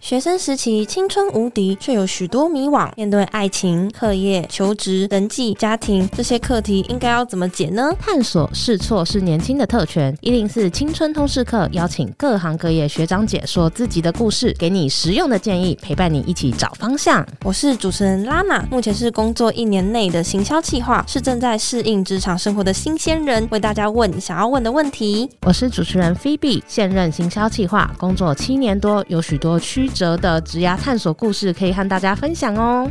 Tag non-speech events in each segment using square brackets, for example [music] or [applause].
学生时期青春无敌，却有许多迷惘。面对爱情、课业、求职、人际、家庭这些课题，应该要怎么解呢？探索试错是年轻的特权。一零四青春通识课邀请各行各业学长解说自己的故事，给你实用的建议，陪伴你一起找方向。我是主持人拉娜，目前是工作一年内的行销企划，是正在适应职场生活的新鲜人，为大家问想要问的问题。我是主持人 Phoebe，现任行销企划，工作七年多，有许多曲折的职涯探索故事可以和大家分享哦。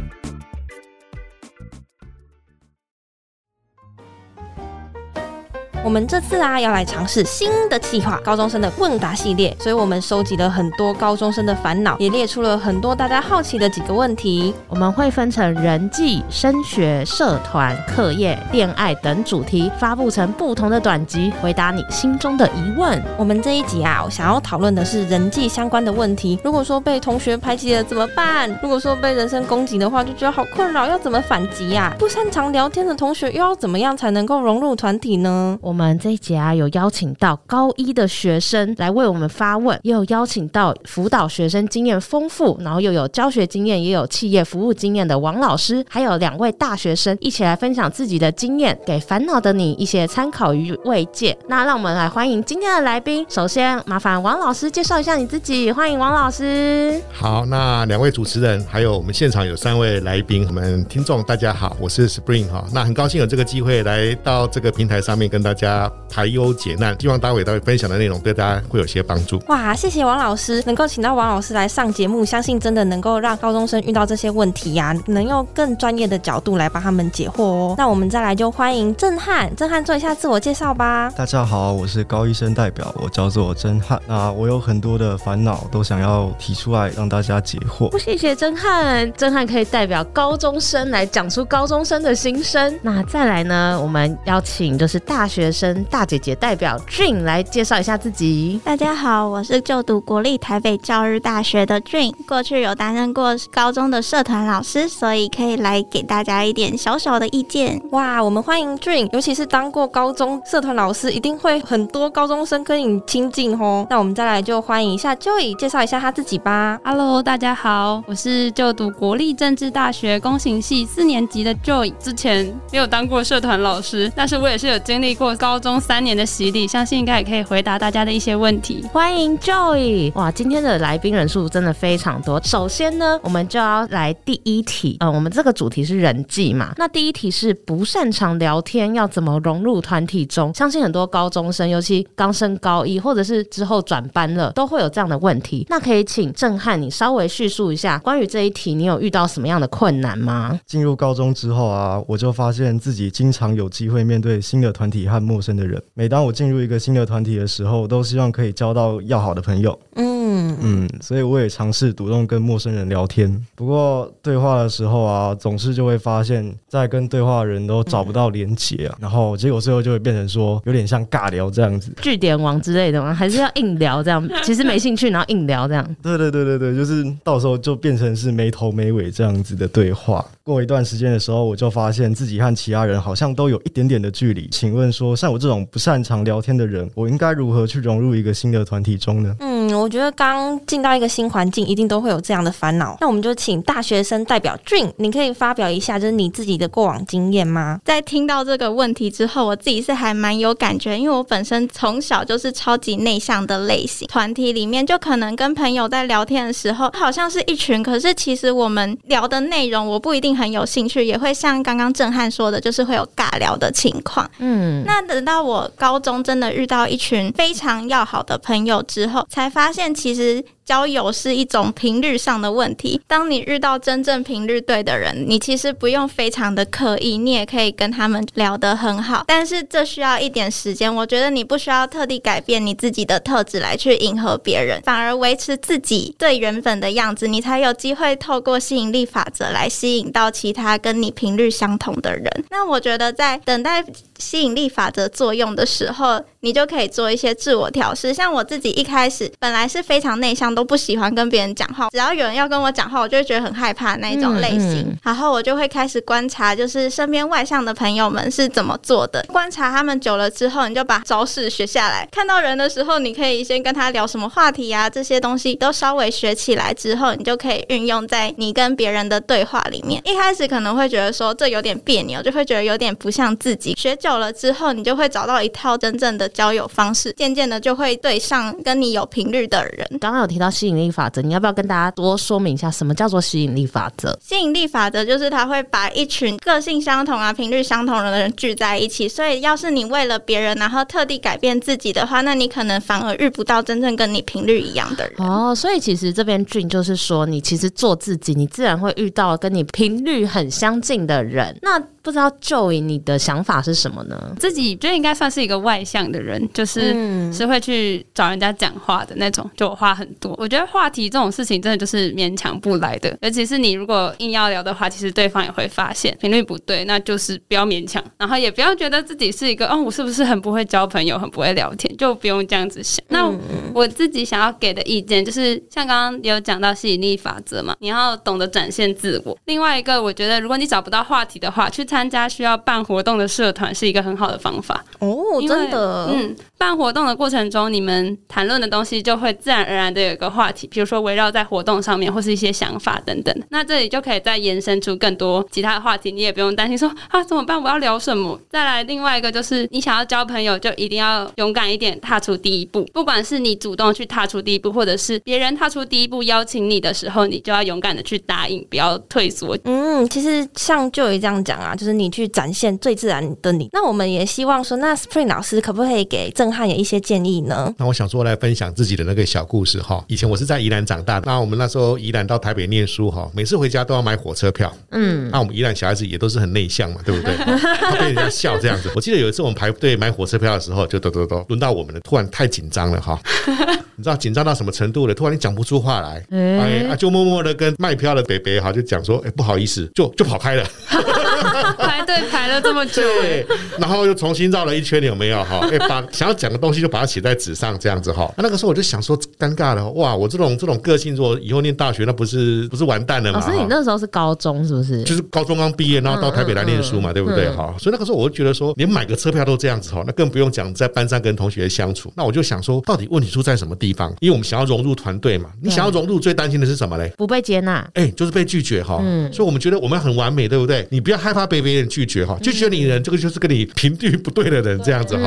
我们这次啊要来尝试新的计划——高中生的问答系列，所以我们收集了很多高中生的烦恼，也列出了很多大家好奇的几个问题。我们会分成人际、升学、社团、课业、恋爱等主题，发布成不同的短集，回答你心中的疑问。我们这一集啊，我想要讨论的是人际相关的问题。如果说被同学排挤了怎么办？如果说被人身攻击的话，就觉得好困扰，要怎么反击呀？不擅长聊天的同学又要怎么样才能够融入团体呢？我我们这一节啊，有邀请到高一的学生来为我们发问，也有邀请到辅导学生经验丰富，然后又有教学经验，也有企业服务经验的王老师，还有两位大学生一起来分享自己的经验，给烦恼的你一些参考与慰藉。那让我们来欢迎今天的来宾。首先，麻烦王老师介绍一下你自己。欢迎王老师。好，那两位主持人，还有我们现场有三位来宾，我们听众大家好，我是 Spring 哈。那很高兴有这个机会来到这个平台上面跟大家。家排忧解难，希望待会待会分享的内容对大家会有些帮助。哇，谢谢王老师，能够请到王老师来上节目，相信真的能够让高中生遇到这些问题呀、啊，能用更专业的角度来帮他们解惑哦。那我们再来就欢迎震撼，震撼做一下自我介绍吧。大家好，我是高医生代表，我叫做震撼。那我有很多的烦恼，都想要提出来让大家解惑。谢谢震撼，震撼可以代表高中生来讲出高中生的心声。那再来呢，我们邀请就是大学生大姐姐代表 Dream 来介绍一下自己。大家好，我是就读国立台北教育大学的 Dream，过去有担任过高中的社团老师，所以可以来给大家一点小小的意见。哇，我们欢迎 Dream，尤其是当过高中社团老师，一定会很多高中生跟你亲近哦。那我们再来就欢迎一下 Joy，介绍一下他自己吧。Hello，大家好，我是就读国立政治大学公行系四年级的 Joy，之前没有当过社团老师，但是我也是有经历过高中。三年的洗礼，相信应该也可以回答大家的一些问题。欢迎 Joy，哇，今天的来宾人数真的非常多。首先呢，我们就要来第一题。嗯，我们这个主题是人际嘛。那第一题是不擅长聊天，要怎么融入团体中？相信很多高中生，尤其刚升高一，或者是之后转班了，都会有这样的问题。那可以请震撼你稍微叙述一下关于这一题，你有遇到什么样的困难吗？进入高中之后啊，我就发现自己经常有机会面对新的团体和陌生的人。每当我进入一个新的团体的时候，都希望可以交到要好的朋友。嗯嗯，所以我也尝试主动跟陌生人聊天。不过对话的时候啊，总是就会发现，在跟对话的人都找不到连结啊。嗯、然后结果最后就会变成说，有点像尬聊这样子，据点王之类的吗？还是要硬聊这样？[laughs] 其实没兴趣，然后硬聊这样。对对对对对，就是到时候就变成是没头没尾这样子的对话。过一段时间的时候，我就发现自己和其他人好像都有一点点的距离。请问说，像我这种不擅长聊天的人，我应该如何去融入一个新的团体中呢？我觉得刚进到一个新环境，一定都会有这样的烦恼。那我们就请大学生代表 Dream，你可以发表一下，就是你自己的过往经验吗？在听到这个问题之后，我自己是还蛮有感觉，因为我本身从小就是超级内向的类型，团体里面就可能跟朋友在聊天的时候，好像是一群，可是其实我们聊的内容，我不一定很有兴趣，也会像刚刚震撼说的，就是会有尬聊的情况。嗯，那等到我高中真的遇到一群非常要好的朋友之后，才发现其实。交友是一种频率上的问题。当你遇到真正频率对的人，你其实不用非常的刻意，你也可以跟他们聊得很好。但是这需要一点时间。我觉得你不需要特地改变你自己的特质来去迎合别人，反而维持自己最原本的样子，你才有机会透过吸引力法则来吸引到其他跟你频率相同的人。那我觉得在等待吸引力法则作用的时候，你就可以做一些自我调试。像我自己一开始本来是非常内向。都不喜欢跟别人讲话，只要有人要跟我讲话，我就会觉得很害怕那一种类型。嗯嗯、然后我就会开始观察，就是身边外向的朋友们是怎么做的。观察他们久了之后，你就把招式学下来。看到人的时候，你可以先跟他聊什么话题啊，这些东西都稍微学起来之后，你就可以运用在你跟别人的对话里面。一开始可能会觉得说这有点别扭，就会觉得有点不像自己。学久了之后，你就会找到一套真正的交友方式，渐渐的就会对上跟你有频率的人。刚刚有提到吸引力法则，你要不要跟大家多说明一下什么叫做吸引力法则？吸引力法则就是它会把一群个性相同啊、频率相同的人聚在一起。所以，要是你为了别人，然后特地改变自己的话，那你可能反而遇不到真正跟你频率一样的人。哦，所以其实这边 June 就是说，你其实做自己，你自然会遇到跟你频率很相近的人。那不知道 Joy 你的想法是什么呢？自己觉得应该算是一个外向的人，就是是会去找人家讲话的那种，就我话很多。我觉得话题这种事情真的就是勉强不来的，尤其是你如果硬要聊的话，其实对方也会发现频率不对，那就是不要勉强，然后也不要觉得自己是一个，哦，我是不是很不会交朋友，很不会聊天，就不用这样子想。那我自己想要给的意见就是，像刚刚有讲到吸引力法则嘛，你要懂得展现自我。另外一个，我觉得如果你找不到话题的话，去参参加需要办活动的社团是一个很好的方法。哦，真的，嗯，办活动的过程中，你们谈论的东西就会自然而然的有一个话题，比如说围绕在活动上面，或是一些想法等等。那这里就可以再延伸出更多其他的话题，你也不用担心说啊怎么办，我要聊什么？再来另外一个就是，你想要交朋友，就一定要勇敢一点，踏出第一步。不管是你主动去踏出第一步，或者是别人踏出第一步邀请你的时候，你就要勇敢的去答应，不要退缩。嗯，其实像就有这样讲啊，就是。你去展现最自然的你，那我们也希望说，那 Spring 老师可不可以给震撼也一些建议呢？那我想说来分享自己的那个小故事哈。以前我是在宜兰长大的，那我们那时候宜兰到台北念书哈，每次回家都要买火车票。嗯，那我们宜兰小孩子也都是很内向嘛，对不对？[laughs] 他被人家笑这样子。我记得有一次我们排队买火车票的时候，就都都都轮到我们了，突然太紧张了哈。[laughs] 你知道紧张到什么程度了？突然你讲不出话来，哎啊，就默默的跟卖票的北北哈就讲说，哎，不好意思，就就跑开了。[laughs] [laughs] 排队排了这么久，对，然后又重新绕了一圈，有没有哈？哎，把想要讲的东西就把它写在纸上，这样子哈。那那个时候我就想说，尴尬了，哇！我这种这种个性，如果以后念大学，那不是不是完蛋了吗？老师，你那时候是高中是不是？就是高中刚毕业，然后到台北来念书嘛，对不对？哈，所以那个时候我就觉得说，连买个车票都这样子哈，那更不用讲在班上跟同学相处。那我就想说，到底问题出在什么地方？因为我们想要融入团队嘛，你想要融入，最担心的是什么嘞？不被接纳，哎，就是被拒绝哈。嗯，所以我们觉得我们很完美，对不对？你不要害怕被别人拒绝哈，拒绝你的人，这个就是跟你频率不对的人，这样子哈。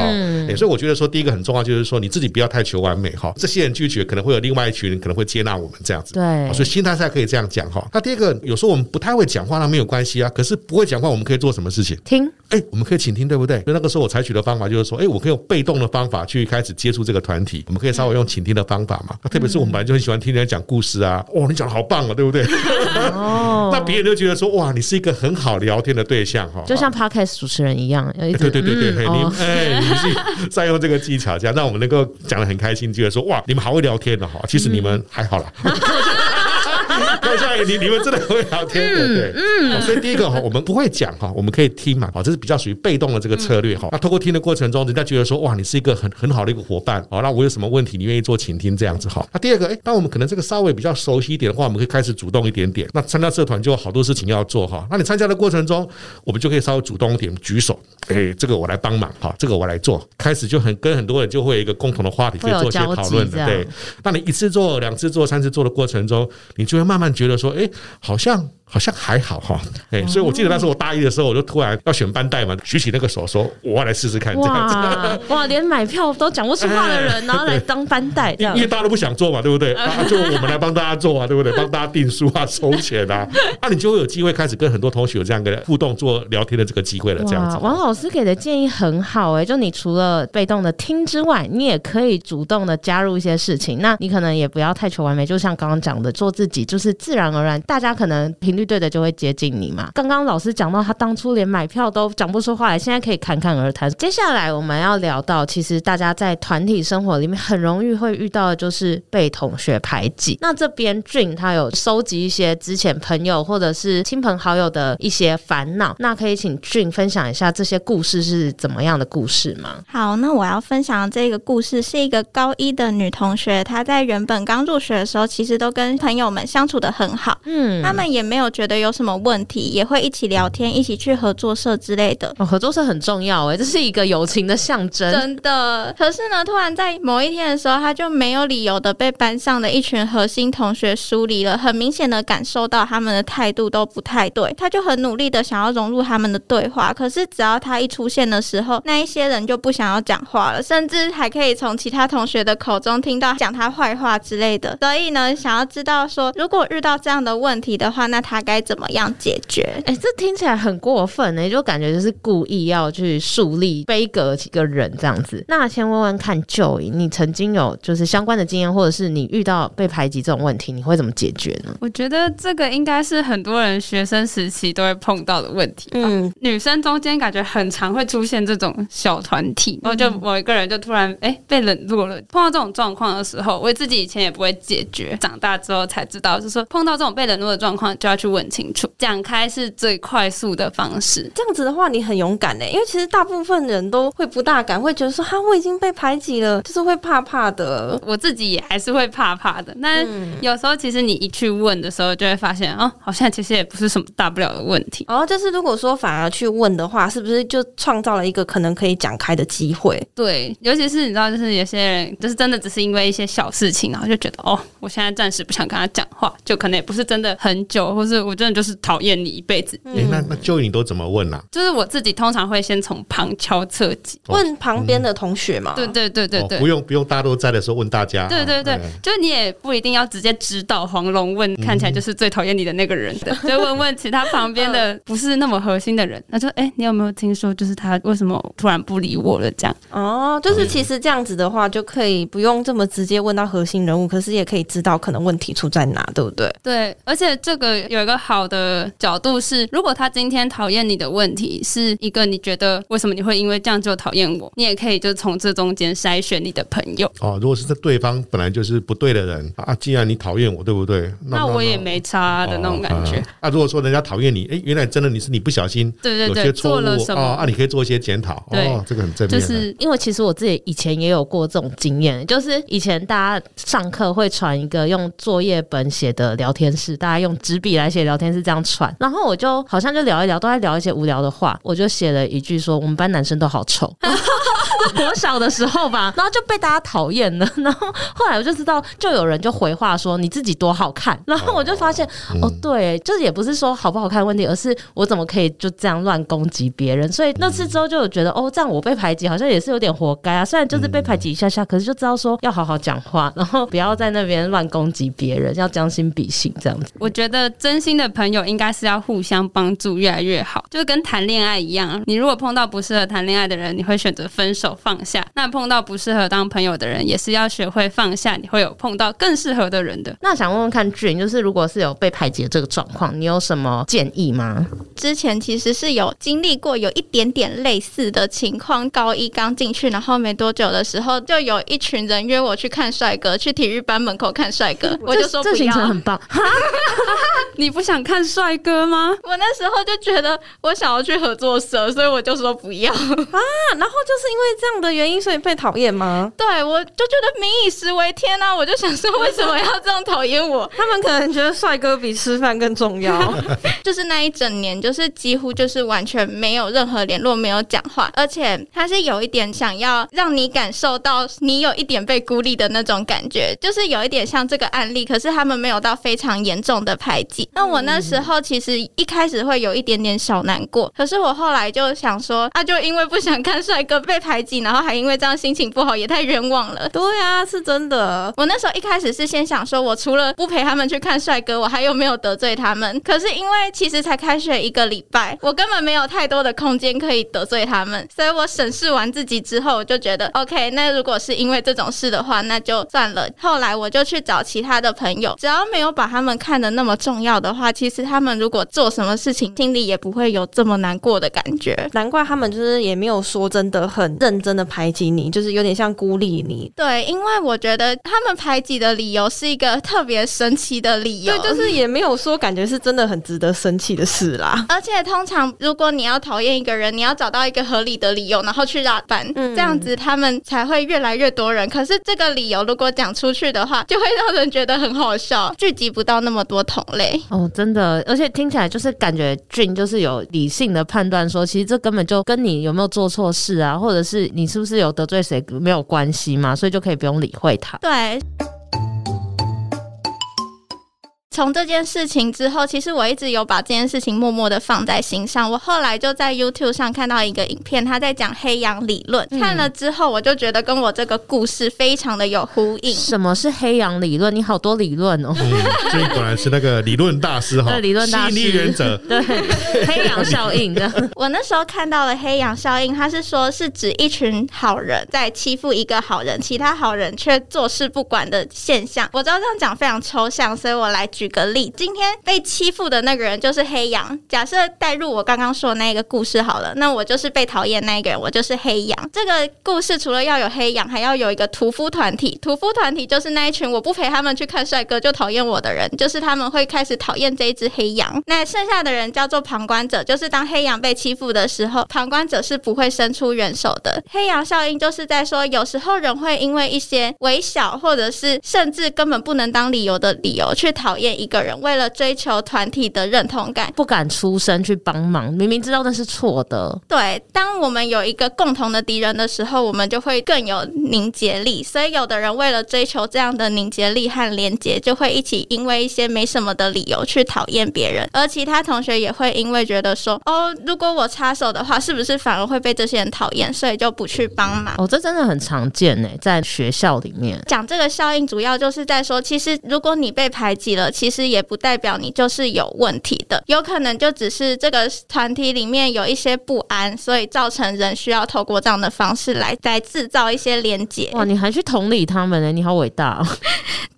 哎，所以我觉得说，第一个很重要就是说，你自己不要太求完美哈。这些人拒绝，可能会有另外一群人可能会接纳我们这样子。对，所以心态上可以这样讲哈。那第二个，有时候我们不太会讲话，那没有关系啊。可是不会讲话，我们可以做什么事情？听。哎，我们可以倾听，对不对？所以那个时候我采取的方法就是说，哎，我可以用被动的方法去开始接触这个团体。我们可以稍微用倾听的方法嘛。那特别是我们本来就很喜欢听人家讲故事啊。哦，你讲的好棒啊，对不对？哦。[laughs] 那别人就觉得说，哇，你是一个很好聊天的对象哈。就像 Podcast 主持人一样，对对对对，你哎，你是在用这个技巧，这样让我们能够讲的很开心，觉得说，哇，你们好会聊天的哈。其实你们还好啦。[laughs] 你你们真的很会聊天，对不对？嗯，所以第一个哈，我们不会讲哈，我们可以听嘛，好，这是比较属于被动的这个策略哈。那通过听的过程中，人家觉得说，哇，你是一个很很好的一个伙伴，好，那我有什么问题，你愿意做倾听这样子哈。那第二个，哎，当我们可能这个稍微比较熟悉一点的话，我们可以开始主动一点点。那参加社团就有好多事情要做哈。那你参加的过程中，我们就可以稍微主动一点，举手，哎，这个我来帮忙哈，这个我来做。开始就很跟很多人就会有一个共同的话题，可以做一些讨论的。对，那你一次做、两次做、三次做的过程中，你就会慢慢觉得说，哎。好像好像还好哈，哎，所以我记得那时候我大一的时候，我就突然要选班代嘛，举起那个手说，我要来试试看这样子。哇，[laughs] 连买票都讲不出话的人，然后来当班代，因为大家都不想做嘛，对不对？[laughs] 啊，就我们来帮大家做啊，对不对？帮大家订书啊，收钱啊，那 [laughs] 你就会有机会开始跟很多同学有这样的互动、做聊天的这个机会了。这样子，王老师给的建议很好哎，就你除了被动的听之外，你也可以主动的加入一些事情。那你可能也不要太求完美，就像刚刚讲的，做自己，就是自然而然，大家可能频率。率对的就会接近你嘛。刚刚老师讲到，他当初连买票都讲不出话来，现在可以侃侃而谈。接下来我们要聊到，其实大家在团体生活里面很容易会遇到的就是被同学排挤。那这边 June 他有收集一些之前朋友或者是亲朋好友的一些烦恼，那可以请 June 分享一下这些故事是怎么样的故事吗？好，那我要分享的这个故事是一个高一的女同学，她在原本刚入学的时候，其实都跟朋友们相处的很好，嗯，他们也没有觉得有什么问题，也会一起聊天，一起去合作社之类的。哦，合作社很重要哎，这是一个友情的象征，真的。可是呢，突然在某一天的时候，他就没有理由的被班上的一群核心同学疏离了，很明显的感受到他们的态度都不太对，他就很努力的想要融入他们的对话，可是只要他一出现的时候，那一些人就不想要讲话了，甚至还可以从其他同学的口中听到讲他坏话之类的。所以呢，想要知道说，如果遇到这样的问题的话，那她该怎么样解决？哎、欸，这听起来很过分呢，就感觉就是故意要去树立悲格几个人这样子。那先问问看，Joy，你曾经有就是相关的经验，或者是你遇到被排挤这种问题，你会怎么解决呢？我觉得这个应该是很多人学生时期都会碰到的问题。嗯，女生中间感觉很常会出现这种小团体，然后就某一个人就突然哎、欸、被冷落了。碰到这种状况的时候，我自己以前也不会解决，长大之后才知道，就是说碰到这种被冷落的状况，就要去问清楚，讲开是最快速的方式。这样子的话，你很勇敢呢，因为其实大部分人都会不大敢，会觉得说哈我已经被排挤了，就是会怕怕的。我自己也还是会怕怕的。那有时候其实你一去问的时候，就会发现哦，好像其实也不是什么大不了的问题。然后就是如果说反而去问的话，是不是就创造了一个可能可以讲开的机会？对，尤其是你知道，就是有些人就是真的只是因为一些小事情，然后就觉得哦，我现在暂时不想跟他讲话，就可能也不是真的很久，或是我真的就是讨厌你一辈子。哎、欸，那那 Joy 你都怎么问啊？就是我自己通常会先从旁敲侧击问旁边的同学嘛。对对对对对，哦、不用不用大家都在的时候问大家。对对对，嗯、就你也不一定要直接指导黄龙问，看起来就是最讨厌你的那个人的，[laughs] 就问问其他旁边的不是那么核心的人。他说：“哎、欸，你有没有听说，就是他为什么突然不理我了？”这样哦，就是其实这样子的话，就可以不用这么直接问到核心人物，可是也可以知道可能问题出在哪，对不对？对，而且这个有一个好的角度是，如果他今天讨厌你的问题是一个你觉得为什么你会因为这样就讨厌我，你也可以就从这中间筛选你的朋友。哦，如果是这对方本来就是不对的人啊，既然你讨厌我，对不对？那，那我也没差的那种感觉。那、哦啊啊、如果说人家讨厌你，哎，原来真的你是你不小心，对对对，做了什么啊、哦，啊，你可以做一些检讨。对哦，这个很正面。就是因为其实我自己以前也有过这种经验，就是以前大家上课会传一个用作业本写的聊天室，大家用纸笔来写聊天是这样传，然后我就好像就聊一聊，都在聊一些无聊的话，我就写了一句说我们班男生都好丑。[laughs] 我小的时候吧，然后就被大家讨厌了，[laughs] 然后后来我就知道，就有人就回话说你自己多好看，然后我就发现哦，哦，对，就是也不是说好不好看的问题，而是我怎么可以就这样乱攻击别人？所以那次之后就有觉得哦，这样我被排挤好像也是有点活该啊。虽然就是被排挤一下下，可是就知道说要好好讲话，然后不要在那边乱攻击别人，要将心比心这样子。我觉得真心的朋友应该是要互相帮助，越来越好，就跟谈恋爱一样，你如果碰到不适合谈恋爱的人，你会选择分手。放下，那碰到不适合当朋友的人，也是要学会放下。你会有碰到更适合的人的。那想问问看，June，就是如果是有被排挤这个状况，你有什么建议吗？之前其实是有经历过有一点点类似的情况。高一刚进去，然后没多久的时候，就有一群人约我去看帅哥，去体育班门口看帅哥。[laughs] 我就说不要，这行程很棒。[laughs] 你不想看帅哥吗？我那时候就觉得我想要去合作社，所以我就说不要啊。然后就是因为这样的原因，所以被讨厌吗？对，我就觉得民以食为天啊！我就想说，为什么要这样讨厌我？[laughs] 他们可能觉得帅哥比吃饭更重要。[laughs] 就是那一整年，就是几乎就是完全没有任何联络，没有讲话，而且他是有一点想要让你感受到你有一点被孤立的那种感觉，就是有一点像这个案例。可是他们没有到非常严重的排挤。那我那时候其实一开始会有一点点小难过，可是我后来就想说，啊，就因为不想看帅哥被排挤，然后还。因为这样心情不好也太冤枉了。对啊，是真的。我那时候一开始是先想说，我除了不陪他们去看帅哥，我还有没有得罪他们？可是因为其实才开学一个礼拜，我根本没有太多的空间可以得罪他们。所以我审视完自己之后，我就觉得 OK。那如果是因为这种事的话，那就算了。后来我就去找其他的朋友，只要没有把他们看得那么重要的的话，其实他们如果做什么事情，心里也不会有这么难过的感觉。难怪他们就是也没有说真的很认真的排挤你，就是有点像孤立你。对，因为我觉得他们排挤的理由是一个特别神奇的理由，对，就是也没有说感觉是真的很值得生气的事啦。而且通常如果你要讨厌一个人，你要找到一个合理的理由，然后去拉班，嗯、这样子他们才会越来越多人。可是这个理由如果讲出去的话，就会让人觉得很好笑，聚集不到那么多同类。哦，真的，而且听起来就是感觉俊就是有理性的判断，说其实这根本就跟你有没有做错事啊，或者是你是不是有得罪谁没有关系嘛，所以就可以不用理会他。对。从这件事情之后，其实我一直有把这件事情默默的放在心上。我后来就在 YouTube 上看到一个影片，他在讲黑羊理论。嗯、看了之后，我就觉得跟我这个故事非常的有呼应。什么是黑羊理论？你好多理论哦。嗯，所以果然是那个理论大师哈。[laughs] 理论大师。吸引力原则。[laughs] 对，黑羊效应的。[laughs] 我那时候看到了黑羊效应，他是说是指一群好人在欺负一个好人，其他好人却坐视不管的现象。我知道这样讲非常抽象，所以我来。举个例，今天被欺负的那个人就是黑羊。假设带入我刚刚说的那个故事好了，那我就是被讨厌那一个人，我就是黑羊。这个故事除了要有黑羊，还要有一个屠夫团体。屠夫团体就是那一群我不陪他们去看帅哥就讨厌我的人，就是他们会开始讨厌这一只黑羊。那剩下的人叫做旁观者，就是当黑羊被欺负的时候，旁观者是不会伸出援手的。黑羊效应就是在说，有时候人会因为一些微小，或者是甚至根本不能当理由的理由去讨厌。一个人为了追求团体的认同感，不敢出声去帮忙，明明知道那是错的。对，当我们有一个共同的敌人的时候，我们就会更有凝结力。所以，有的人为了追求这样的凝结力和连结，就会一起因为一些没什么的理由去讨厌别人。而其他同学也会因为觉得说，哦，如果我插手的话，是不是反而会被这些人讨厌？所以就不去帮忙。哦，这真的很常见呢，在学校里面讲这个效应，主要就是在说，其实如果你被排挤了。其实也不代表你就是有问题的，有可能就只是这个团体里面有一些不安，所以造成人需要透过这样的方式来来制造一些连接。哇，你还去同理他们呢？你好伟大哦！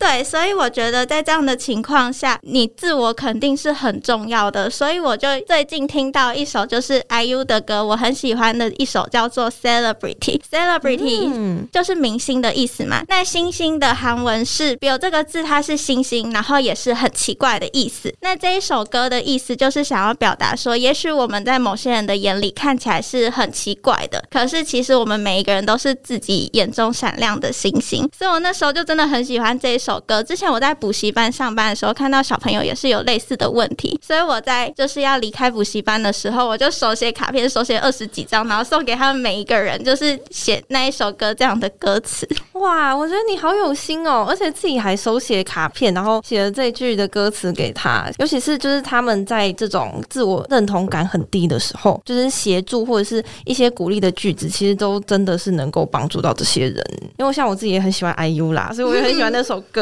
对，所以我觉得在这样的情况下，你自我肯定是很重要的。所以我就最近听到一首就是 IU 的歌，我很喜欢的一首叫做 Celebrity。Celebrity 嗯，就是明星的意思嘛。那星星的韩文是有这个字，它是星星，然后也是。很奇怪的意思。那这一首歌的意思就是想要表达说，也许我们在某些人的眼里看起来是很奇怪的，可是其实我们每一个人都是自己眼中闪亮的星星。所以我那时候就真的很喜欢这一首首歌。之前我在补习班上班的时候，看到小朋友也是有类似的问题，所以我在就是要离开补习班的时候，我就手写卡片，手写二十几张，然后送给他们每一个人，就是写那一首歌这样的歌词。[laughs] 哇，我觉得你好有心哦，而且自己还手写卡片，然后写了这句。的歌词给他，尤其是就是他们在这种自我认同感很低的时候，就是协助或者是一些鼓励的句子，其实都真的是能够帮助到这些人。因为像我自己也很喜欢 IU 啦，所以我也很喜欢那首歌。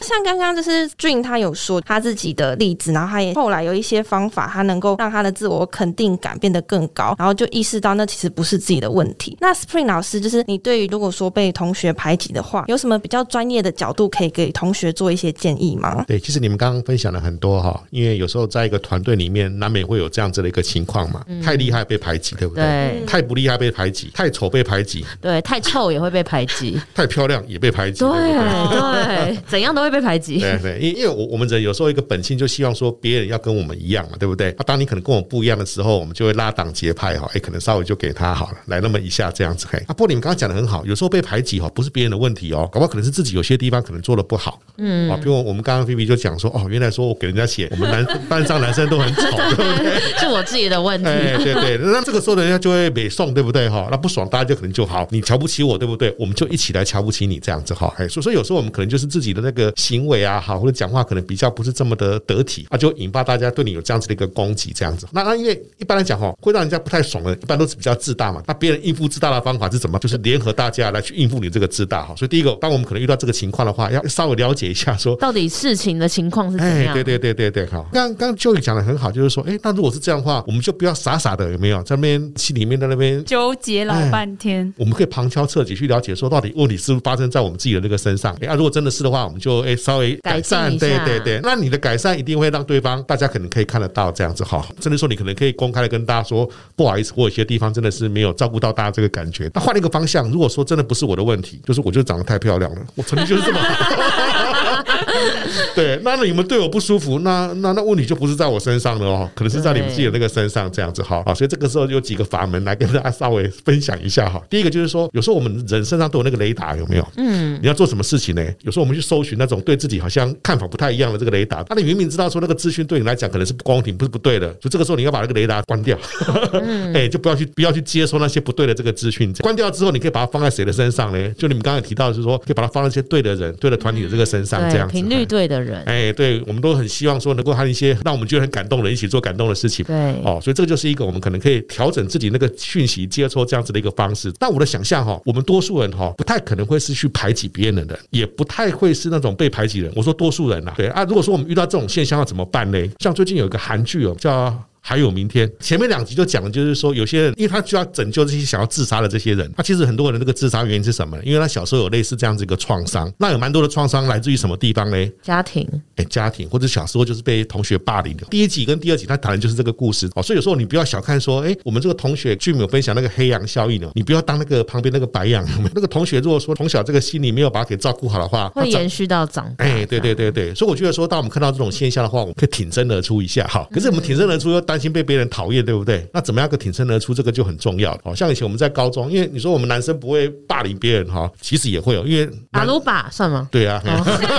像刚刚就是 Dream 他有说他自己的例子，然后他也后来有一些方法，他能够让他的自我肯定感变得更高，然后就意识到那其实不是自己的问题。那 Spring 老师，就是你对于如果说被同学排挤的话，有什么比较专业的角度可以给同学做一些建议吗？对，其实。你们刚刚分享了很多哈，因为有时候在一个团队里面，难免会有这样子的一个情况嘛。太厉害被排挤，对不对？对。太不厉害被排挤，太丑被排挤，对。太臭也会被排挤，[laughs] 太漂亮也被排挤，对对，[laughs] 怎样都会被排挤。对对，因因为我我们人有时候一个本性就希望说别人要跟我们一样嘛，对不对？啊当你可能跟我们不一样的时候，我们就会拉党结派哈，哎，可能稍微就给他好了，来那么一下这样子。嘿，啊，不过你们刚刚讲的很好，有时候被排挤哈，不是别人的问题哦，搞不好可能是自己有些地方可能做的不好。嗯，啊，比如我们刚刚 Vivi 就讲说，哦，原来说。我给人家写，我们男班上男生都很丑，对不对？[laughs] 是我自己的问题。哎，对对，那这个时候人家就会美送，对不对？哈，那不爽，大家就可能就好，你瞧不起我，对不对？我们就一起来瞧不起你，这样子哈。哎，所以说有时候我们可能就是自己的那个行为啊，好，或者讲话可能比较不是这么的得体啊，就引发大家对你有这样子的一个攻击，这样子。那那因为一般来讲哈，会让人家不太爽的，一般都是比较自大嘛。那别人应付自大的方法是怎么？就是联合大家来去应付你这个自大哈。所以第一个，当我们可能遇到这个情况的话，要稍微了解一下，说到底事情的情况是怎样？哎，对对对对对。刚刚 Joy 讲的很好，就是说，哎，那如果是这样的话，我们就不要傻傻的，有没有在那边心里面在那边纠结老半天？我们可以旁敲侧击去了解，说到底问题是不是发生在我们自己的那个身上？哎，如果真的是的话，我们就诶稍微改善，改对对对。那你的改善一定会让对方大家可能可以看得到这样子哈，甚至说你可能可以公开的跟大家说，不好意思，我有些地方真的是没有照顾到大家这个感觉。那换一个方向，如果说真的不是我的问题，就是我就长得太漂亮了，我曾经就是这么好。[laughs] 对，那你们对我不舒服，那那那问题就不是在我身上了哦，可能是在你们自己的那个身上这样子哈啊。所以这个时候有几个法门来跟大家稍微分享一下哈。第一个就是说，有时候我们人身上都有那个雷达，有没有？嗯，你要做什么事情呢？有时候我们去搜寻那种对自己好像看法不太一样的这个雷达，那你明明知道说那个资讯对你来讲可能是不公平，不是不对的，就这个时候你要把那个雷达关掉，[laughs] 哎，就不要去不要去接收那些不对的这个资讯。关掉之后，你可以把它放在谁的身上呢？就你们刚才提到的是说，可以把它放在一些对的人、对的团体的这个身上，这样子频率对的人。哎，对，我们都很希望说能够和一些让我们觉得很感动的人一起做感动的事情。对，哦，所以这个就是一个我们可能可以调整自己那个讯息接收这样子的一个方式。但我的想象哈，我们多数人哈不太可能会是去排挤别人的人，也不太会是那种被排挤人。我说多数人呐，对啊，如果说我们遇到这种现象要怎么办呢？像最近有一个韩剧哦，叫。还有明天，前面两集就讲的就是说，有些人因为他就要拯救这些想要自杀的这些人，他其实很多人的这个自杀原因是什么？因为他小时候有类似这样子一个创伤，那有蛮多的创伤来自于什么地方呢？家庭，哎，家庭或者小时候就是被同学霸凌的。第一集跟第二集他谈的就是这个故事哦，所以有时候你不要小看说，哎，我们这个同学剧没有分享那个黑羊效应哦，你不要当那个旁边那个白羊。那个同学如果说从小这个心理没有把他给照顾好的话，会延续到长大。哎，对对对对，所以我觉得说，当我们看到这种现象的话，我们可以挺身而出一下哈。可是我们挺身而出又担心被别人讨厌。对不对？那怎么样个挺身而出？这个就很重要。哦，像以前我们在高中，因为你说我们男生不会霸凌别人哈，其实也会有，因为阿鲁巴算吗？对啊，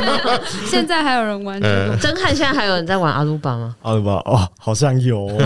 [laughs] 现在还有人玩？[laughs] 真汉现在还有人在玩阿鲁巴吗？阿鲁巴哦，好像有。[laughs]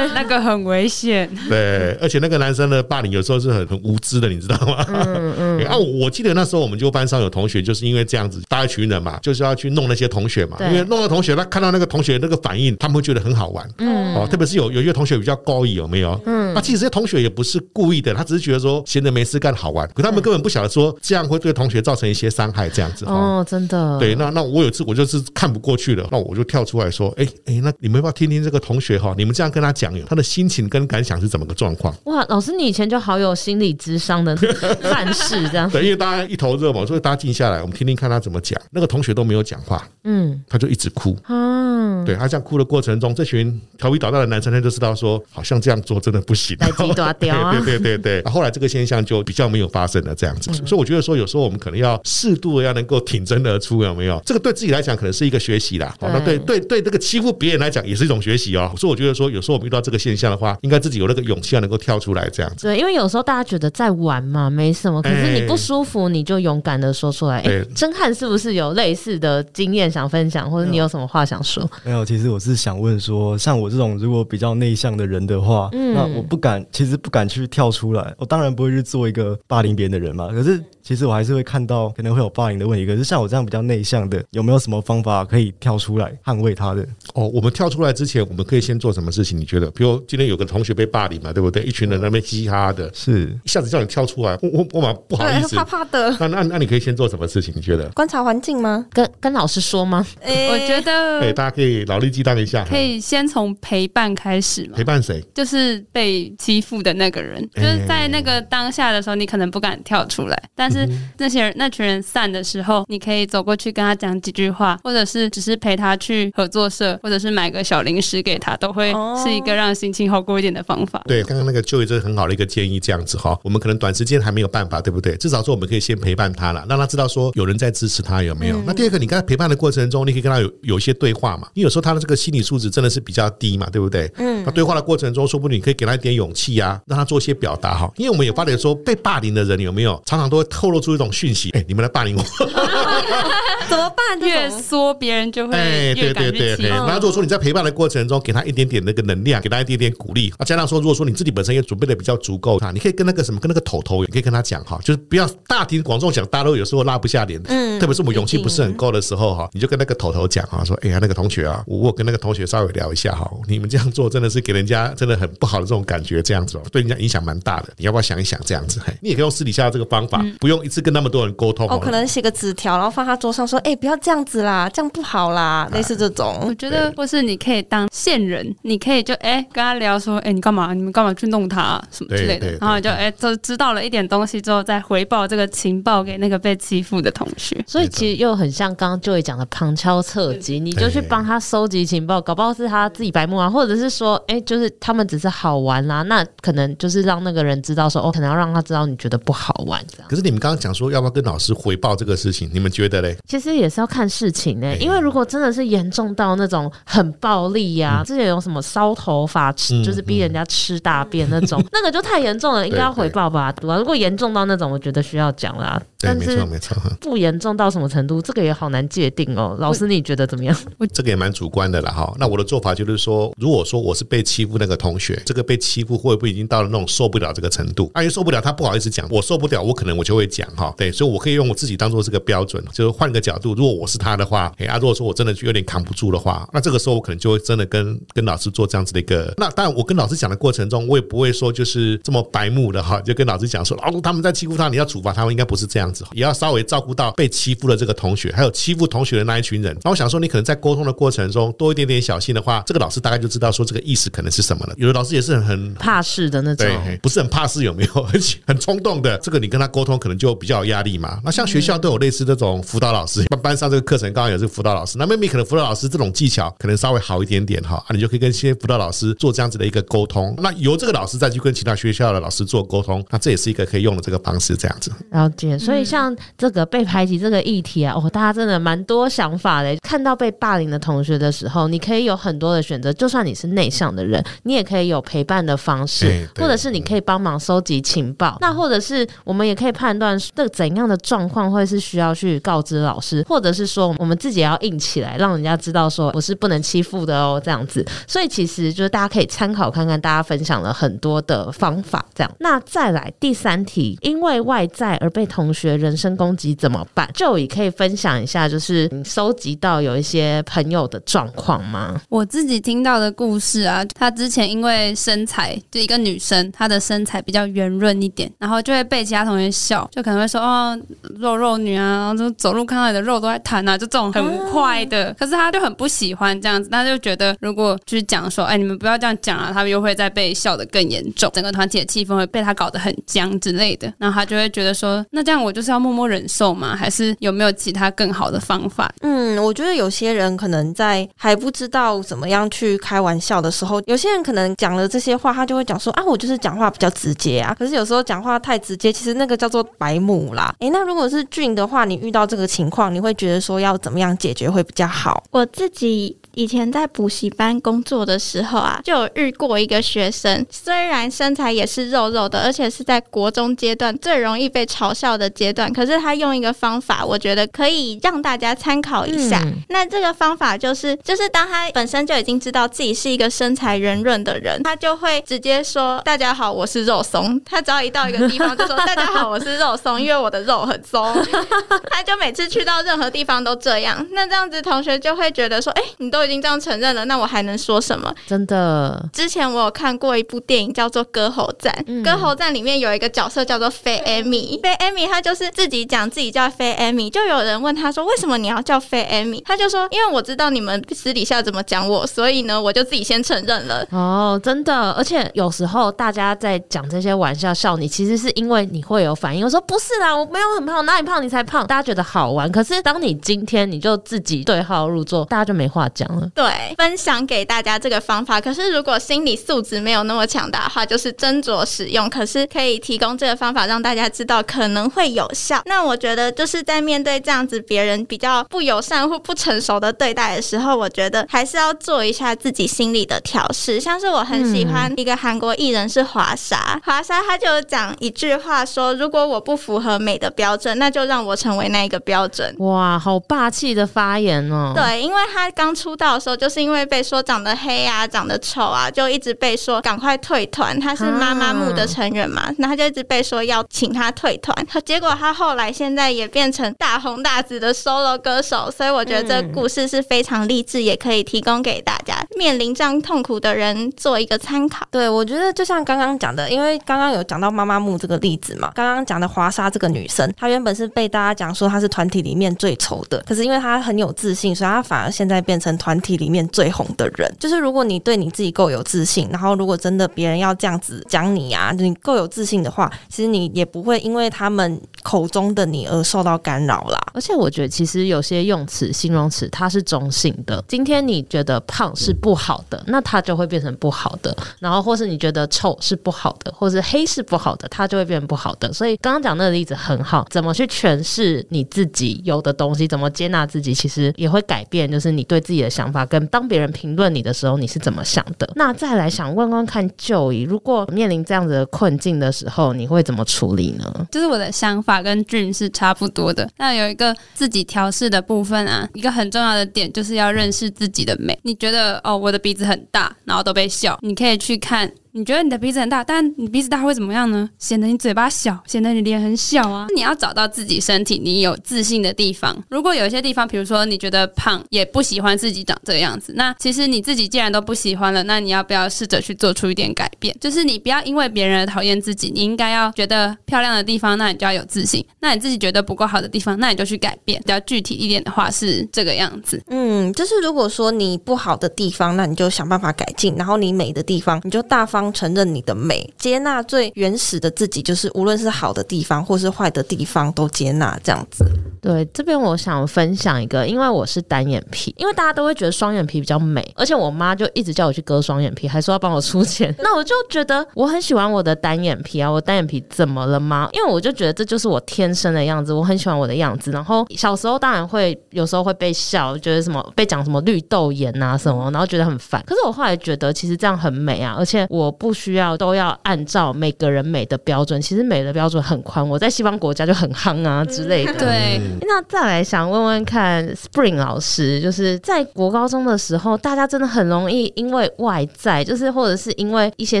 那个很危险，对，而且那个男生的霸凌有时候是很很无知的，你知道吗？嗯嗯。啊，我记得那时候我们就班上有同学就是因为这样子，大一群人嘛，就是要去弄那些同学嘛，因为弄了同学，他看到那个同学那个反应，他们会觉得很好玩。嗯。哦，特别是有有一些同学比较高义，有没有？嗯。那其实这些同学也不是故意的，他只是觉得说闲着没事干好玩，可他们根本不晓得说这样会对同学造成一些伤害，这样子。哦，真的。对，那那我有一次我就是看不过去了，那我就跳出来说，哎哎，那你们要不要听听这个同学哈？你们这样跟他讲，他的心情跟。感想是怎么个状况？哇，老师，你以前就好有心理智商的 [laughs] 范式，这样对，因为大家一头热嘛，所以大家静下来，我们听听看他怎么讲。那个同学都没有讲话，嗯，他就一直哭，嗯，对，他这样哭的过程中，这群调皮捣蛋的男生他就知道说，好像这样做真的不行，来鸡爪掉啊，[laughs] 对对对对对。后来这个现象就比较没有发生了，这样子。所以我觉得说，有时候我们可能要适度的要能够挺身而出，有没有？这个对自己来讲可能是一个学习啦，好，那对对对，这个欺负别人来讲也是一种学习哦。所以我觉得说，有时候我们遇到这个现象的话，应该自己有那个勇气要。能够跳出来这样子，对，因为有时候大家觉得在玩嘛，没什么，可是你不舒服，你就勇敢的说出来。哎，真汉是不是有类似的经验想分享，或者你有什么话想说？没有，其实我是想问说，像我这种如果比较内向的人的话，嗯，那我不敢，其实不敢去跳出来。我当然不会去做一个霸凌别人的人嘛，可是。其实我还是会看到可能会有霸凌的问题，可是像我这样比较内向的，有没有什么方法可以跳出来捍卫他的？哦，我们跳出来之前，我们可以先做什么事情？你觉得？比如今天有个同学被霸凌嘛，对不对？一群人在那边嘻嘻哈哈的，是一下子叫你跳出来，我我我蛮不好意思，怕怕的。那那那你可以先做什么事情？你觉得？观察环境吗？跟跟老师说吗？欸、我觉得，哎，大家可以脑力激荡一下，可以先从陪伴开始嘛。陪伴谁？就是被欺负的那个人，就是在那个当下的时候，你可能不敢跳出来，但是那些人。那群人散的时候，你可以走过去跟他讲几句话，或者是只是陪他去合作社，或者是买个小零食给他，都会是一个让心情好过一点的方法。对，刚刚那个就一个很好的一个建议，这样子哈，我们可能短时间还没有办法，对不对？至少说我们可以先陪伴他了，让他知道说有人在支持他，有没有？嗯、那第二个，你跟他陪伴的过程中，你可以跟他有有一些对话嘛？因为有时候他的这个心理素质真的是比较低嘛，对不对？嗯。那对话的过程中，说不定你可以给他一点勇气啊，让他做一些表达哈。因为我们也发觉说，被霸凌的人有没有常常都会透露出一种讯息？哎，你们来霸凌我。[laughs] 怎么办？越说别人就会越感觉气。那如果说你在陪伴的过程中，给他一点点那个能量，给他一点点鼓励啊，加上说，如果说你自己本身也准备的比较足够，哈，你可以跟那个什么，跟那个头头，也可以跟他讲哈，就是不要大庭广众讲，大家都有时候拉不下脸。嗯，特别是我们勇气不是很够的时候哈，你就跟那个头头讲哈，说哎呀，那个同学啊，我跟那个同学稍微聊一下哈，你们这样做真的是给人家真的很不好的这种感觉，这样子哦，对人家影响蛮大的。你要不要想一想这样子？嘿，你也可以用私底下这个方法，不用。用一次跟那么多人沟通哦，可能写个纸条，然后放他桌上说，哎、欸，不要这样子啦，这样不好啦，[laughs] 类似这种。我觉得，或是你可以当线人，你可以就哎、欸、跟他聊说，哎、欸，你干嘛？你们干嘛去弄他、啊、什么之类的？然后就哎，就、欸、知道了一点东西之后，再回报这个情报给那个被欺负的同学。所以其实又很像刚刚 Joy 讲的旁敲侧击，你就去帮他收集情报，搞不好是他自己白目啊，或者是说，哎、欸，就是他们只是好玩啦、啊，那可能就是让那个人知道说，哦，可能要让他知道你觉得不好玩这样。可是你们刚刚讲说要不要跟老师回报这个事情，你们觉得嘞？其实也是要看事情呢、欸，因为如果真的是严重到那种很暴力呀、啊，之前有什么烧头发吃，就是逼人家吃大便那种，[laughs] 那个就太严重了，应该要回报吧？对吧？如果严重到那种，我觉得需要讲啦。对，没错没错。不严重到什么程度，这个也好难界定哦。老师，你觉得怎么样？[laughs] 这个也蛮主观的啦哈。那我的做法就是说，如果说我是被欺负那个同学，这个被欺负会不会已经到了那种受不了这个程度？阿姨受不了，他不好意思讲，我受不了，我可能我就会讲哈。对，所以我可以用我自己当做这个标准，就是换个角度，如果我是他的话，哎啊，如果说我真的就有点扛不住的话，那这个时候我可能就会真的跟跟老师做这样子的一个。那当然，我跟老师讲的过程中，我也不会说就是这么白目的哈，就跟老师讲说，哦，他们在欺负他，你要处罚他们，应该不是这样子，也要稍微照顾到被欺负的这个同学，还有欺负同学的那一群人。那我想说，你可能在沟通的过程中多一点点小心的话，这个老师大概就知道说这个意思可能是什么了。有的老师也是很很怕事的那种，对，不是很怕事，有没有？很 [laughs] 很冲动的，这个你跟他沟通可能就比较有压力嘛。那像学校都有类似这种辅导老师，班班上这个课程刚好有这个辅导老师，那妹妹可能辅导老师这种技巧可能稍微好一点点哈，啊，你就可以跟一些辅导老师做这样子的一个沟通。那由这个老师再去跟其他学校的老师做沟通，那这也是一个可以用的这个方式，这样子。了解。所以像这个被排挤这个议题啊，哦，大家真的蛮多想法的。看到被霸凌的同学的时候，你可以有很多的选择。就算你是内向的人，你也可以有陪伴的方式，或者是你可以帮忙收集情报。那或者是我们也可以判断这怎样的状况会是需要去告知老师，或者是说我们自己要硬起来，让人家知道说我是不能欺负的哦，这样子。所以其实就是大家可以参考看看，大家分享了很多的方法，这样。那再来第三题，因为外在而被同学人身攻击怎么办？就也可以分享一下，就是你收集到有一些朋友的状况吗？我自己听到的故事啊，她之前因为身材，就一个女生，她的身材比较圆润一点，然后就会被其他同学笑，就可能会说哦，肉肉女啊，然后就走路看到你的肉都在弹啊，就这种很坏的。可是他就很不喜欢这样子，他就觉得如果就是讲说，哎，你们不要这样讲啊，他们又会再被笑得更严重，整个团体的气氛会被他搞得很僵之类的。然后他就会觉得说，那这样我就是要默默忍受吗？还是有没有其他更好的方法？嗯，我觉得有些人可能在还不知道怎么样去开玩笑的时候，有些人可能讲了这些话，他就会讲说啊，我就是讲话比较直接啊。可是有时候讲话太直接，其实那个叫做白目啦。诶，那如果是俊的话，你遇到这个情况，你会觉得说要怎么样解决会比较好？我自己。以前在补习班工作的时候啊，就有遇过一个学生，虽然身材也是肉肉的，而且是在国中阶段最容易被嘲笑的阶段，可是他用一个方法，我觉得可以让大家参考一下。嗯、那这个方法就是，就是当他本身就已经知道自己是一个身材圆润的人，他就会直接说：“大家好，我是肉松。”他只要一到一个地方就说：“大家好，我是肉松，因为我的肉很松。[laughs] ”他就每次去到任何地方都这样。那这样子同学就会觉得说：“哎、欸，你都。”已经这样承认了，那我还能说什么？真的，之前我有看过一部电影叫做《歌喉战》，嗯，《歌喉战》里面有一个角色叫做菲艾米，菲艾米她就是自己讲自己叫菲艾米，就有人问她说：“为什么你要叫菲艾米？”她就说：“因为我知道你们私底下怎么讲我，所以呢，我就自己先承认了。”哦，真的，而且有时候大家在讲这些玩笑笑你，其实是因为你会有反应。我说不是啦，我没有很胖，哪里胖你才胖？大家觉得好玩。可是当你今天你就自己对号入座，大家就没话讲。对，分享给大家这个方法。可是如果心理素质没有那么强大的话，就是斟酌使用。可是可以提供这个方法让大家知道可能会有效。那我觉得就是在面对这样子别人比较不友善或不成熟的对待的时候，我觉得还是要做一下自己心理的调试。像是我很喜欢一个韩国艺人是华莎，华莎她就讲一句话说：“如果我不符合美的标准，那就让我成为那一个标准。”哇，好霸气的发言哦！对，因为他刚出道。到的时候就是因为被说长得黑啊、长得丑啊，就一直被说赶快退团。他是妈妈木的成员嘛，那、啊、他就一直被说要请他退团。结果他后来现在也变成大红大紫的 solo 歌手，所以我觉得这个故事是非常励志，也可以提供给大家。面临这样痛苦的人做一个参考。对，我觉得就像刚刚讲的，因为刚刚有讲到妈妈木这个例子嘛，刚刚讲的华莎这个女生，她原本是被大家讲说她是团体里面最丑的，可是因为她很有自信，所以她反而现在变成团体里面最红的人。就是如果你对你自己够有自信，然后如果真的别人要这样子讲你啊，你够有自信的话，其实你也不会因为他们口中的你而受到干扰啦。而且我觉得其实有些用词、形容词它是中性的。今天你觉得胖是不好的，那它就会变成不好的。然后或是你觉得臭是不好的，或是黑是不好的，它就会变成不好的。所以刚刚讲那个例子很好，怎么去诠释你自己有的东西，怎么接纳自己，其实也会改变，就是你对自己的想法跟当别人评论你的时候，你是怎么想的。那再来想问问看，Joy，如果面临这样子的困境的时候，你会怎么处理呢？就是我的想法跟俊是差不多的。那有一个自己调试的部分啊，一个很重要的点就是要认识自己的美。你觉得哦，我的鼻子很大，然后都被笑，你可以去看。你觉得你的鼻子很大，但你鼻子大会怎么样呢？显得你嘴巴小，显得你脸很小啊！你要找到自己身体你有自信的地方。如果有一些地方，比如说你觉得胖，也不喜欢自己长这个样子，那其实你自己既然都不喜欢了，那你要不要试着去做出一点改变？就是你不要因为别人而讨厌自己，你应该要觉得漂亮的地方，那你就要有自信；那你自己觉得不够好的地方，那你就去改变。比较具体一点的话是这个样子。嗯，就是如果说你不好的地方，那你就想办法改进；然后你美的地方，你就大方承认你的美。接纳最原始的自己，就是无论是好的地方或是坏的地方都接纳，这样子。对，这边我想分享一个，因为我是单眼皮，因为大家都会觉得双眼皮比较美，而且我妈就一直叫我去割双眼皮，还说要帮我出钱。[laughs] 那我就觉得我很喜欢我的单眼皮啊，我单眼皮怎么了吗？因为我就觉得这就是我天生的样子，我很喜欢我的样子。然后小时候当然会有时候会被笑，觉得什么被讲什么绿豆眼啊什么，然后觉得很烦。可是我后来觉得其实这样很美啊，而且我不需要都要按照每个人美的标准，其实美的标准很宽。我在西方国家就很夯啊之类的。对。那再来想问问看，Spring 老师，就是在国高中的时候，大家真的很容易因为外在，就是或者是因为一些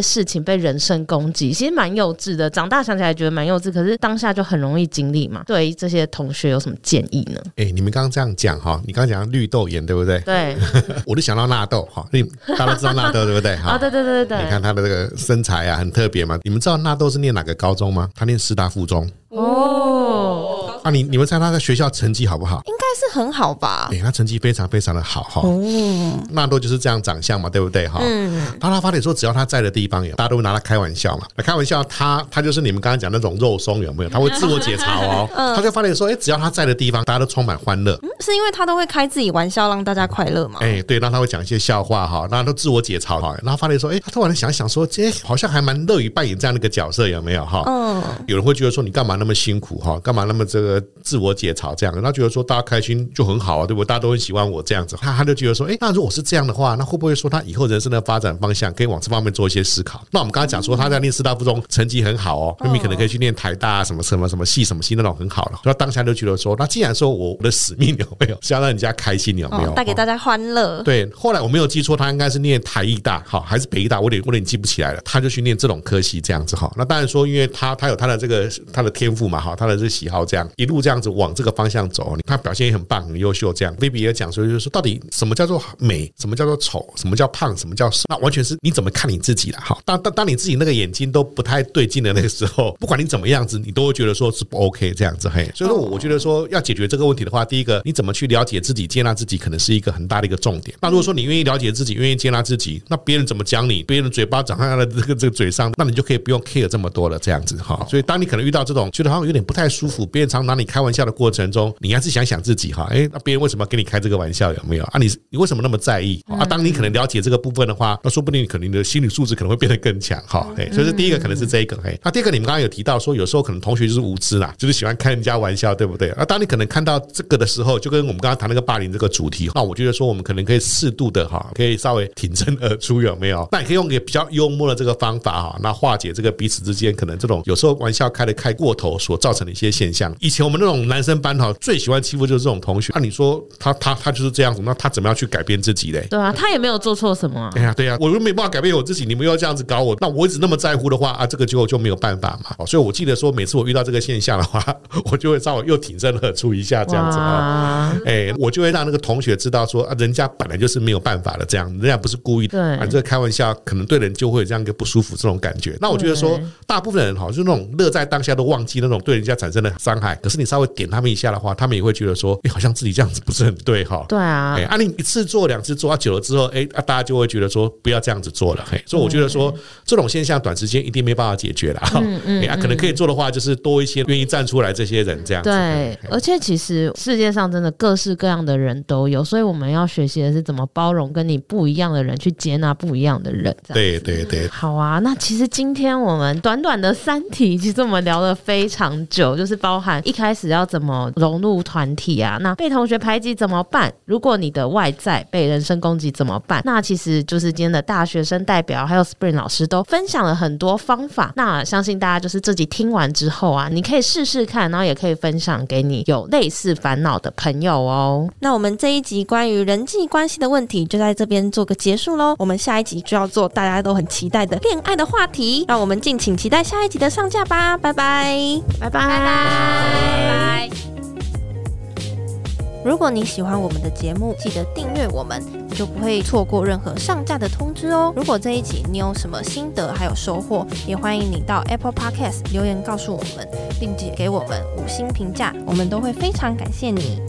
事情被人身攻击，其实蛮幼稚的。长大想起来觉得蛮幼稚，可是当下就很容易经历嘛。对这些同学有什么建议呢？哎、欸，你们刚刚这样讲哈，你刚刚讲绿豆眼对不对？对，[laughs] 我就想到纳豆哈，你大家都知道纳豆对不对？啊，[laughs] 对对对对对，你看他的这个身材啊，很特别嘛。你们知道纳豆是念哪个高中吗？他念师大附中。哦。啊，你你们猜他在学校成绩好不好？应该是很好吧？哎、欸，他成绩非常非常的好哈。哦，纳豆就是这样长相嘛，对不对哈？嗯。他他发帖说，只要他在的地方有，大家都会拿他开玩笑嘛。开玩笑，他他就是你们刚刚讲那种肉松有没有？他会自我解嘲哦。[laughs] 嗯。他就发帖说，哎、欸，只要他在的地方，大家都充满欢乐。嗯，是因为他都会开自己玩笑，让大家快乐嘛。哎、欸，对，让他会讲一些笑话哈，然后都自我解嘲哈。然后发帖说，哎、欸，他突然想想说，这好像还蛮乐于扮演这样的一个角色，有没有哈？嗯。有人会觉得说，你干嘛那么辛苦哈？干嘛那么这个自我解？嘲这样，他觉得说大家开心就很好啊，对不对？大家都很喜欢我这样子，他他就觉得说，哎，那如果是这样的话，那会不会说他以后人生的发展方向可以往这方面做一些思考？那我们刚才讲说他在念师大附中成绩很好哦，那你可能可以去念台大啊什么什么什么系什么系那种很好了。那当下就觉得说，那既然说我的使命有没有是要让人家开心有没有，带给大家欢乐？对。后来我没有记错，他应该是念台艺大好还是北艺大？我有点我有点记不起来了。他就去念这种科系这样子哈。那当然说，因为他他有他的这个他的天赋嘛哈，他的这个喜好这样一一路这样子往这个方向走。他表现也很棒，很优秀。这样，Vivi 也讲说，就是说，到底什么叫做美，什么叫做丑，什么叫胖，什么叫瘦，那完全是你怎么看你自己了。哈，当当当你自己那个眼睛都不太对劲的那个时候，不管你怎么样子，你都会觉得说是不 OK 这样子。嘿，所以说，我觉得说要解决这个问题的话，第一个，你怎么去了解自己、接纳自己，可能是一个很大的一个重点。那如果说你愿意了解自己，愿意接纳自己，那别人怎么讲你，别人嘴巴长在他的这个这个嘴上，那你就可以不用 care 这么多了。这样子哈，所以当你可能遇到这种觉得好像有点不太舒服，别人常拿你开玩笑的过程中，你还是想想自己哈。哎，那别人为什么要跟你开这个玩笑？有没有啊？你你为什么那么在意啊？当你可能了解这个部分的话，那说不定你可能你的心理素质可能会变得更强哈。哎，所以这第一个可能是这一个。哎，那第二个你们刚刚有提到说，有时候可能同学就是无知啦，就是喜欢开人家玩笑，对不对？那当你可能看到这个的时候，就跟我们刚刚谈那个霸凌这个主题，那我觉得说我们可能可以适度的哈，可以稍微挺身而出，有没有？那你可以用一个比较幽默的这个方法哈，那化解这个彼此之间可能这种有时候玩笑开得开过头所造成的一些现象。以前前我们那种男生班哈，最喜欢欺负就是这种同学。那、啊、你说他他他就是这样子，那他怎么样去改变自己嘞？对啊，他也没有做错什么、啊。哎呀，对呀、啊，我又没办法改变我自己，你们又要这样子搞我，那我一直那么在乎的话啊，这个就就没有办法嘛。所以我记得说，每次我遇到这个现象的话，[laughs] 我就会稍微又挺身而出一下这样子啊。哎，我就会让那个同学知道说啊，人家本来就是没有办法的，这样人家不是故意的，对，这个开玩笑，可能对人就会有这样一个不舒服这种感觉。那我觉得说，大部分人哈，就那种乐在当下都忘记那种对人家产生的伤害。可是你稍微点他们一下的话，他们也会觉得说，哎，好像自己这样子不是很对哈。对啊，哎，啊，你一次做两次做，啊，久了之后，哎，啊，大家就会觉得说，不要这样子做了。嘿，所以我觉得说，这种现象短时间一定没办法解决了。嗯嗯，啊，可能可以做的话，就是多一些愿意站出来这些人这样子。对，而且其实世界上真的各式各样的人都有，所以我们要学习的是怎么包容跟你不一样的人，去接纳不一样的人。对对对，好啊。那其实今天我们短短的三题，其实我们聊了非常久，就是包含一开始要怎么融入团体啊，那被同学排挤怎么办？如果你的外在被人身攻击怎么办？那其实就是今天的大学生代表还有 Spring 老师都分享了很多方法。那相信大家就是自己听完之后啊，你可以试试看，然后也可以分享给你有类似烦恼的朋友哦。那我们这一集关于人际关系的问题就在这边做个结束喽。我们下一集就要做大家都很期待的恋爱的话题，让我们敬请期待下一集的上架吧。拜拜，拜拜，拜拜，拜拜。如果你喜欢我们的节目，记得订阅我们，你就不会错过任何上架的通知哦。如果这一集你有什么心得还有收获，也欢迎你到 Apple Podcast 留言告诉我们，并且给我们五星评价，我们都会非常感谢你。